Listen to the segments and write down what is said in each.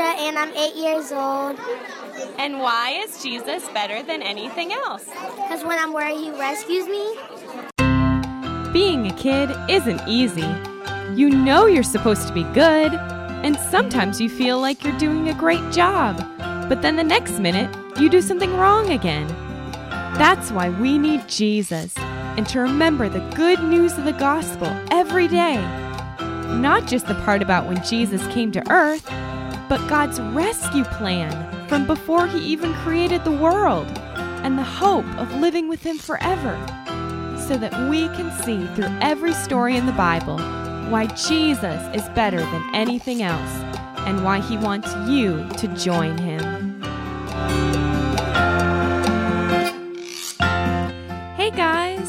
Alicia, and I'm eight years old. And why is Jesus better than anything else? Because when I'm worried, He rescues me. Being a kid isn't easy. You know you're supposed to be good, and sometimes you feel like you're doing a great job, but then the next minute, you do something wrong again. That's why we need Jesus and to remember the good news of the gospel every day. Not just the part about when Jesus came to earth, but God's rescue plan from before he even created the world and the hope of living with him forever. So that we can see through every story in the Bible why Jesus is better than anything else and why he wants you to join him. Hey guys,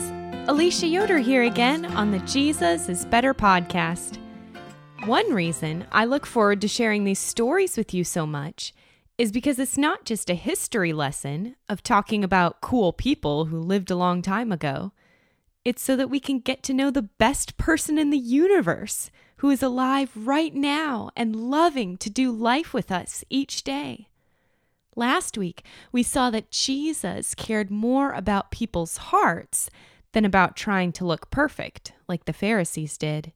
Alicia Yoder here again on the Jesus is Better podcast. One reason I look forward to sharing these stories with you so much is because it's not just a history lesson of talking about cool people who lived a long time ago. It's so that we can get to know the best person in the universe who is alive right now and loving to do life with us each day. Last week, we saw that Jesus cared more about people's hearts than about trying to look perfect, like the Pharisees did.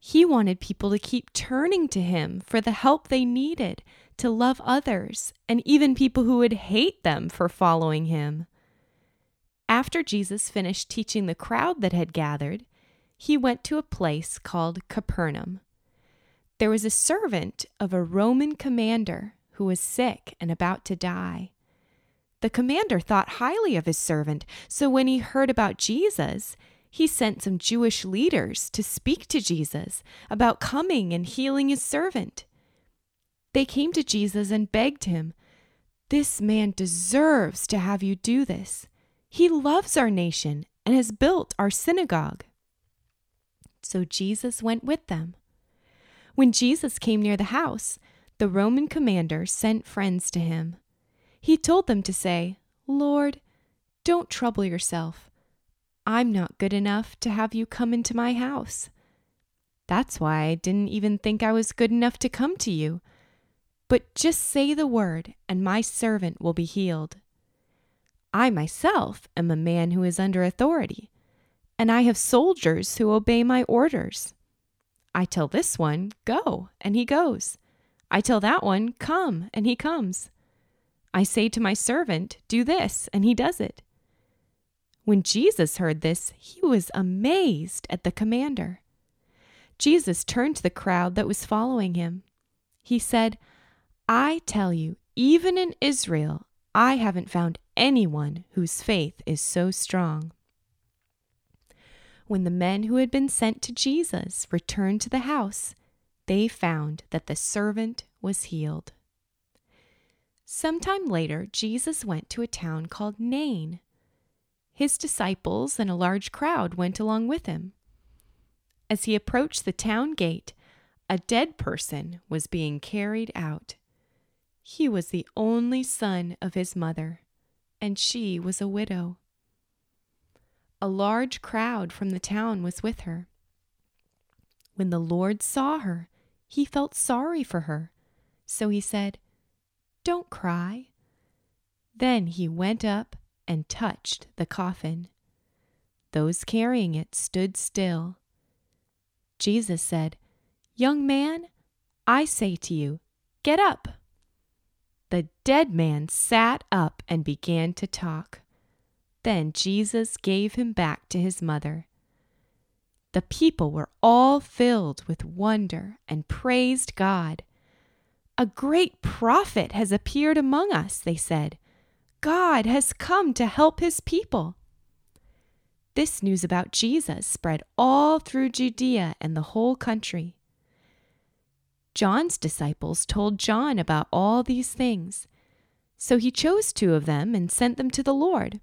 He wanted people to keep turning to him for the help they needed to love others and even people who would hate them for following him. After Jesus finished teaching the crowd that had gathered, he went to a place called Capernaum. There was a servant of a Roman commander who was sick and about to die. The commander thought highly of his servant, so when he heard about Jesus, he sent some Jewish leaders to speak to Jesus about coming and healing his servant. They came to Jesus and begged him, This man deserves to have you do this. He loves our nation and has built our synagogue. So Jesus went with them. When Jesus came near the house, the Roman commander sent friends to him. He told them to say, Lord, don't trouble yourself. I'm not good enough to have you come into my house. That's why I didn't even think I was good enough to come to you. But just say the word, and my servant will be healed. I myself am a man who is under authority, and I have soldiers who obey my orders. I tell this one, Go, and he goes. I tell that one, Come, and he comes. I say to my servant, Do this, and he does it. When Jesus heard this, he was amazed at the commander. Jesus turned to the crowd that was following him. He said, I tell you, even in Israel, I haven't found anyone whose faith is so strong. When the men who had been sent to Jesus returned to the house, they found that the servant was healed. Sometime later, Jesus went to a town called Nain. His disciples and a large crowd went along with him. As he approached the town gate, a dead person was being carried out. He was the only son of his mother, and she was a widow. A large crowd from the town was with her. When the Lord saw her, he felt sorry for her. So he said, don't cry. Then he went up and touched the coffin. Those carrying it stood still. Jesus said, Young man, I say to you, get up. The dead man sat up and began to talk. Then Jesus gave him back to his mother. The people were all filled with wonder and praised God. A great prophet has appeared among us, they said. God has come to help his people. This news about Jesus spread all through Judea and the whole country. John's disciples told John about all these things, so he chose two of them and sent them to the Lord.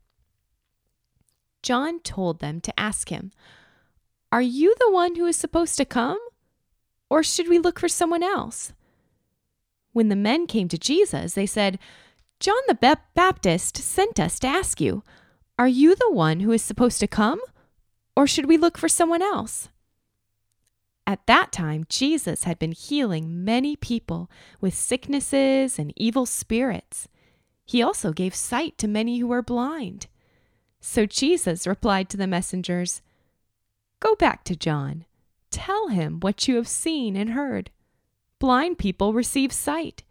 John told them to ask him, Are you the one who is supposed to come? Or should we look for someone else? When the men came to Jesus, they said, John the Baptist sent us to ask you, Are you the one who is supposed to come? Or should we look for someone else? At that time, Jesus had been healing many people with sicknesses and evil spirits. He also gave sight to many who were blind. So Jesus replied to the messengers Go back to John. Tell him what you have seen and heard. Blind people receive sight,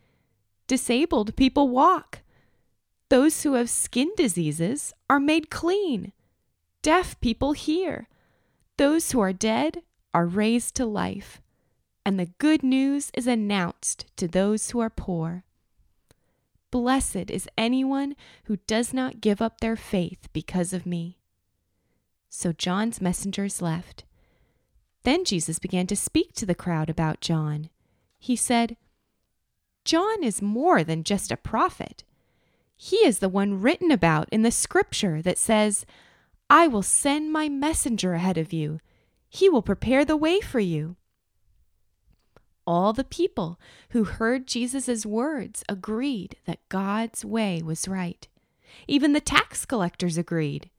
disabled people walk. Those who have skin diseases are made clean. Deaf people hear. Those who are dead are raised to life. And the good news is announced to those who are poor. Blessed is anyone who does not give up their faith because of me. So John's messengers left. Then Jesus began to speak to the crowd about John. He said, John is more than just a prophet. He is the one written about in the scripture that says, I will send my messenger ahead of you. He will prepare the way for you. All the people who heard Jesus' words agreed that God's way was right. Even the tax collectors agreed.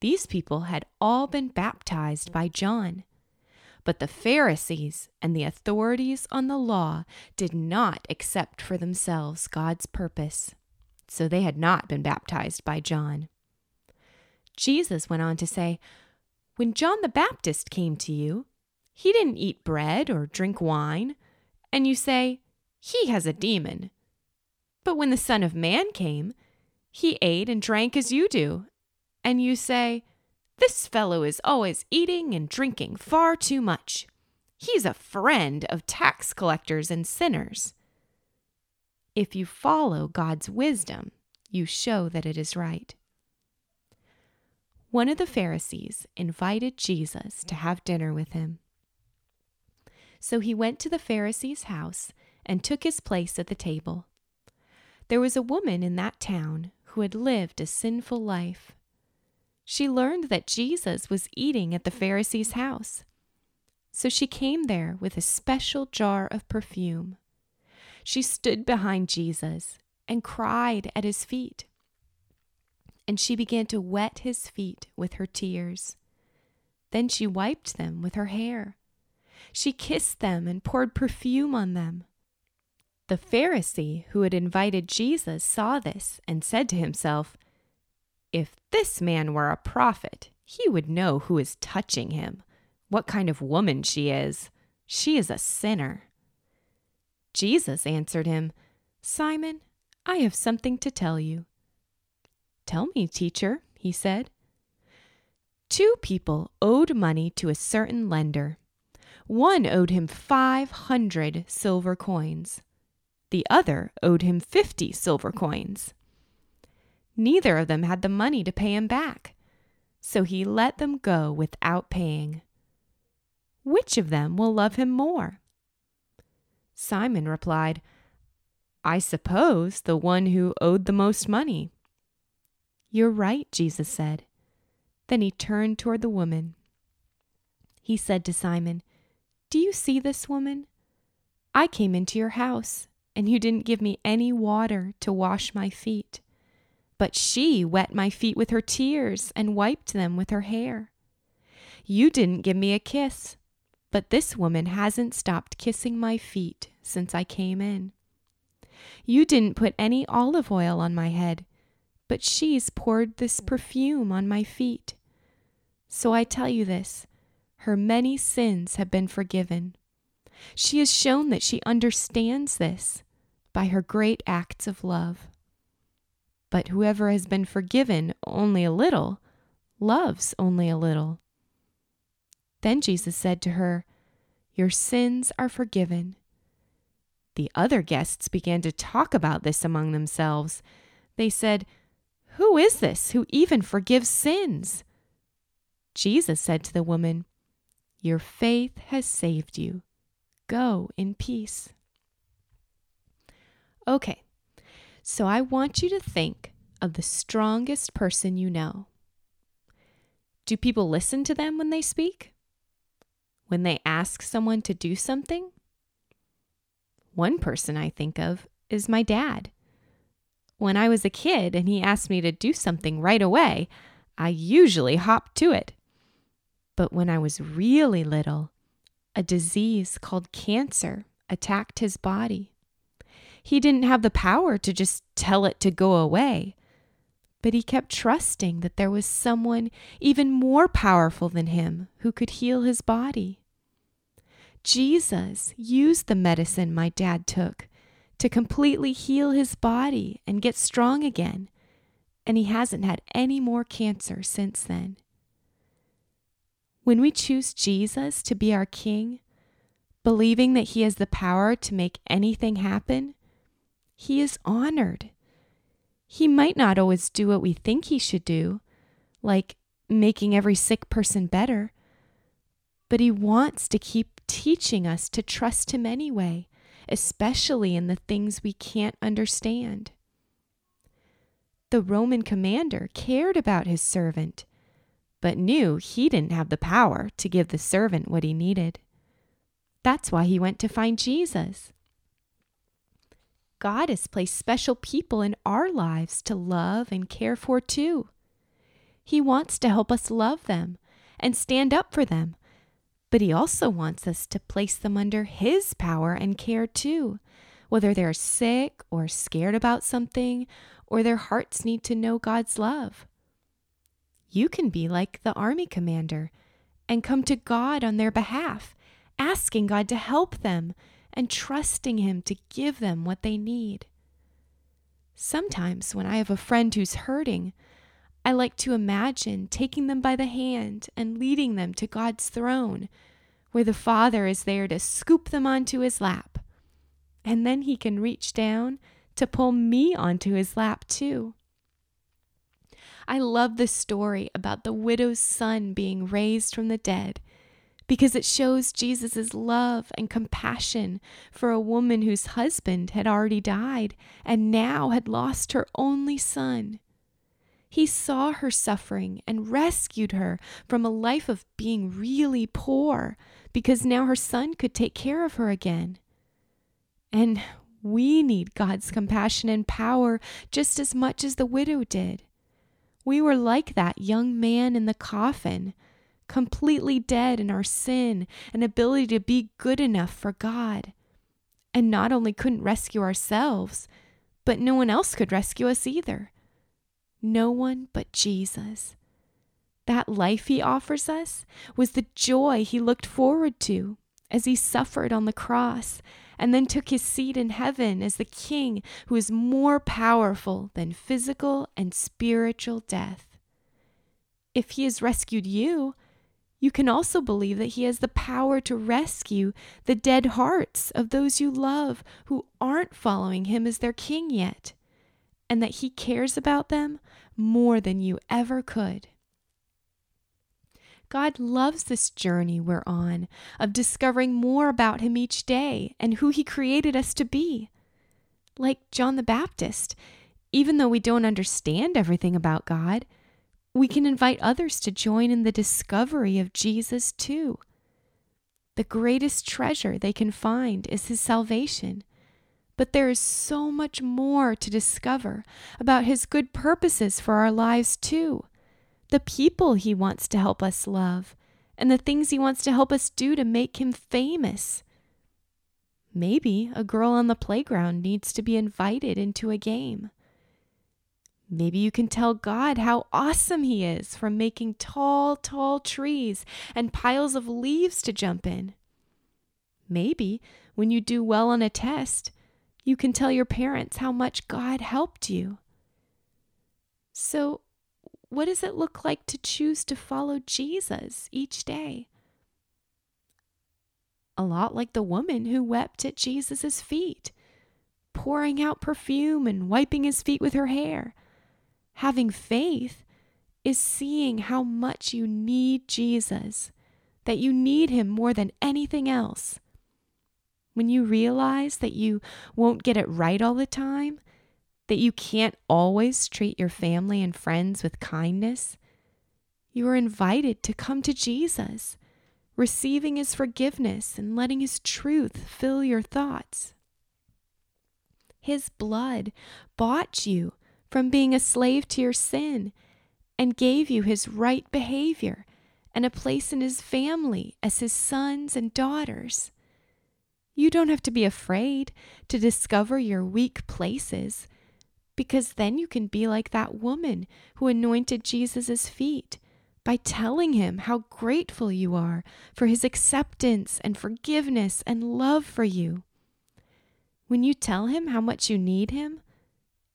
These people had all been baptized by John. But the Pharisees and the authorities on the law did not accept for themselves God's purpose so they had not been baptized by John. Jesus went on to say, When John the Baptist came to you, he didn't eat bread or drink wine, and you say, He has a demon. But when the Son of Man came, he ate and drank as you do, and you say, This fellow is always eating and drinking far too much. He's a friend of tax collectors and sinners. If you follow God's wisdom, you show that it is right. One of the Pharisees invited Jesus to have dinner with him. So he went to the Pharisee's house and took his place at the table. There was a woman in that town who had lived a sinful life. She learned that Jesus was eating at the Pharisee's house. So she came there with a special jar of perfume. She stood behind Jesus and cried at his feet. And she began to wet his feet with her tears. Then she wiped them with her hair. She kissed them and poured perfume on them. The Pharisee who had invited Jesus saw this and said to himself, If this man were a prophet, he would know who is touching him, what kind of woman she is. She is a sinner. Jesus answered him, Simon, I have something to tell you. Tell me, teacher, he said. Two people owed money to a certain lender. One owed him 500 silver coins. The other owed him 50 silver coins. Neither of them had the money to pay him back, so he let them go without paying. Which of them will love him more? Simon replied, I suppose the one who owed the most money. You're right, Jesus said. Then he turned toward the woman. He said to Simon, Do you see this woman? I came into your house, and you didn't give me any water to wash my feet. But she wet my feet with her tears and wiped them with her hair. You didn't give me a kiss, but this woman hasn't stopped kissing my feet since I came in. You didn't put any olive oil on my head, but she's poured this perfume on my feet. So I tell you this her many sins have been forgiven. She has shown that she understands this by her great acts of love. But whoever has been forgiven only a little loves only a little. Then Jesus said to her, Your sins are forgiven. The other guests began to talk about this among themselves. They said, Who is this who even forgives sins? Jesus said to the woman, Your faith has saved you. Go in peace. Okay, so I want you to think of the strongest person you know. Do people listen to them when they speak? When they ask someone to do something? One person I think of is my dad. When I was a kid and he asked me to do something right away, I usually hopped to it. But when I was really little, a disease called cancer attacked his body. He didn't have the power to just tell it to go away, but he kept trusting that there was someone even more powerful than him who could heal his body. Jesus used the medicine my dad took to completely heal his body and get strong again, and he hasn't had any more cancer since then. When we choose Jesus to be our King, believing that He has the power to make anything happen, He is honored. He might not always do what we think He should do, like making every sick person better, but He wants to keep teaching us to trust Him anyway, especially in the things we can't understand. The Roman commander cared about his servant but knew he didn't have the power to give the servant what he needed. That's why he went to find Jesus. God has placed special people in our lives to love and care for too. He wants to help us love them and stand up for them, but He also wants us to place them under His power and care too, whether they're sick or scared about something or their hearts need to know God's love you can be like the army commander and come to God on their behalf, asking God to help them and trusting Him to give them what they need. Sometimes, when I have a friend who's hurting, I like to imagine taking them by the hand and leading them to God's throne, where the Father is there to scoop them onto His lap. And then He can reach down to pull me onto His lap, too. I love the story about the widow's son being raised from the dead because it shows Jesus' love and compassion for a woman whose husband had already died and now had lost her only son. He saw her suffering and rescued her from a life of being really poor because now her son could take care of her again. And we need God's compassion and power just as much as the widow did. We were like that young man in the coffin, completely dead in our sin and ability to be good enough for God. And not only couldn't rescue ourselves, but no one else could rescue us either. No one but Jesus. That life he offers us was the joy he looked forward to as he suffered on the cross and then took his seat in heaven as the king who is more powerful than physical and spiritual death. If he has rescued you, you can also believe that he has the power to rescue the dead hearts of those you love who aren't following him as their king yet, and that he cares about them more than you ever could. God loves this journey we're on of discovering more about Him each day and who He created us to be. Like John the Baptist, even though we don't understand everything about God, we can invite others to join in the discovery of Jesus too. The greatest treasure they can find is His salvation. But there is so much more to discover about His good purposes for our lives too the people He wants to help us love, and the things He wants to help us do to make Him famous. Maybe a girl on the playground needs to be invited into a game. Maybe you can tell God how awesome He is from making tall, tall trees and piles of leaves to jump in. Maybe when you do well on a test, you can tell your parents how much God helped you. So what does it look like to choose to follow Jesus each day? A lot like the woman who wept at Jesus' feet, pouring out perfume and wiping his feet with her hair. Having faith is seeing how much you need Jesus, that you need him more than anything else. When you realize that you won't get it right all the time, that you can't always treat your family and friends with kindness, you are invited to come to Jesus, receiving his forgiveness and letting his truth fill your thoughts. His blood bought you from being a slave to your sin and gave you his right behavior and a place in His family as His sons and daughters. You don't have to be afraid to discover your weak places because then you can be like that woman who anointed Jesus' feet by telling him how grateful you are for his acceptance and forgiveness and love for you. When you tell him how much you need him,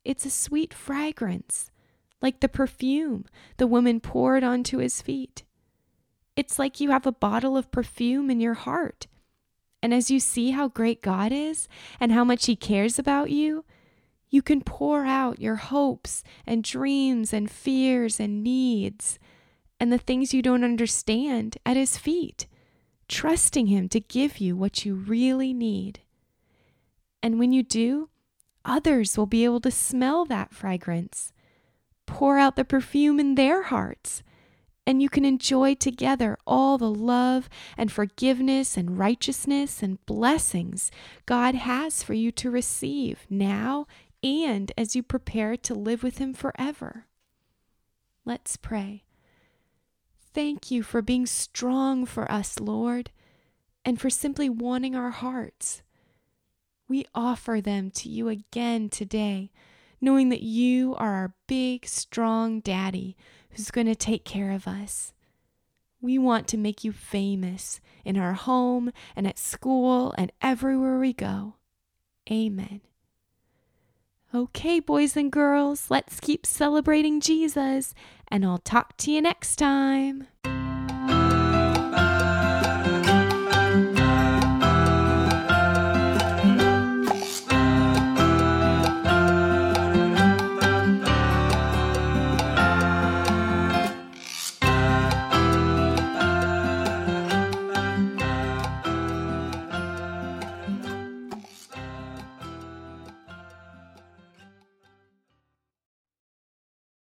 it's a sweet fragrance, like the perfume the woman poured onto his feet. It's like you have a bottle of perfume in your heart. And as you see how great God is and how much He cares about you, you can pour out your hopes and dreams and fears and needs and the things you don't understand at His feet, trusting Him to give you what you really need. And when you do, others will be able to smell that fragrance, pour out the perfume in their hearts, and you can enjoy together all the love and forgiveness and righteousness and blessings God has for you to receive now and as you prepare to live with Him forever. Let's pray. Thank you for being strong for us, Lord, and for simply wanting our hearts. We offer them to you again today, knowing that you are our big, strong daddy who's going to take care of us. We want to make you famous in our home and at school and everywhere we go. Amen. Okay, boys and girls, let's keep celebrating Jesus, and I'll talk to you next time.